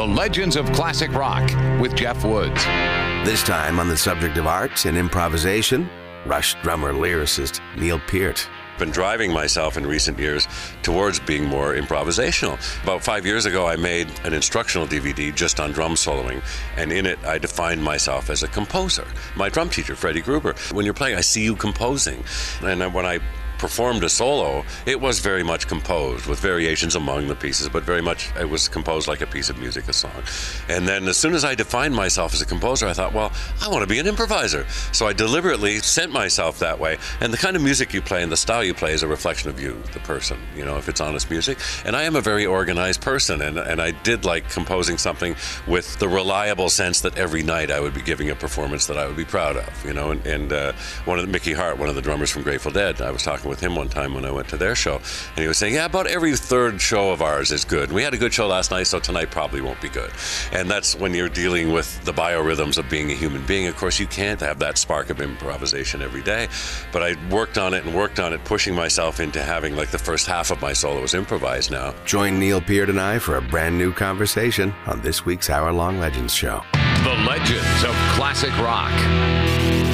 The Legends of Classic Rock with Jeff Woods. This time on the subject of art and improvisation, Rush drummer lyricist Neil Peart been driving myself in recent years towards being more improvisational. About five years ago, I made an instructional DVD just on drum soloing, and in it, I defined myself as a composer. My drum teacher, Freddie Gruber, when you're playing, I see you composing. And when I performed a solo, it was very much composed with variations among the pieces, but very much it was composed like a piece of music, a song. And then as soon as I defined myself as a composer, I thought, well, I want to be an improviser. So I deliberately sent myself that way. And the kind of music you play and the style you play is a reflection of you, the person, you know, if it's honest music. And I am a very organized person, and, and I did like composing something with the reliable sense that every night I would be giving a performance that I would be proud of, you know. And, and uh, one of the, Mickey Hart, one of the drummers from Grateful Dead, I was talking with him one time when I went to their show, and he was saying, "Yeah, about every third show of ours is good. We had a good show last night, so tonight probably won't be good." And that's when you're dealing with the biorhythms of being a human being. Of course, you can't have that spark of improvisation every day, but I worked on it and worked on it, pushing myself into having like the first half of my solo is improvised now. Join Neil Peart and I for a brand new conversation on this week's hour-long Legends show. The Legends of Classic Rock.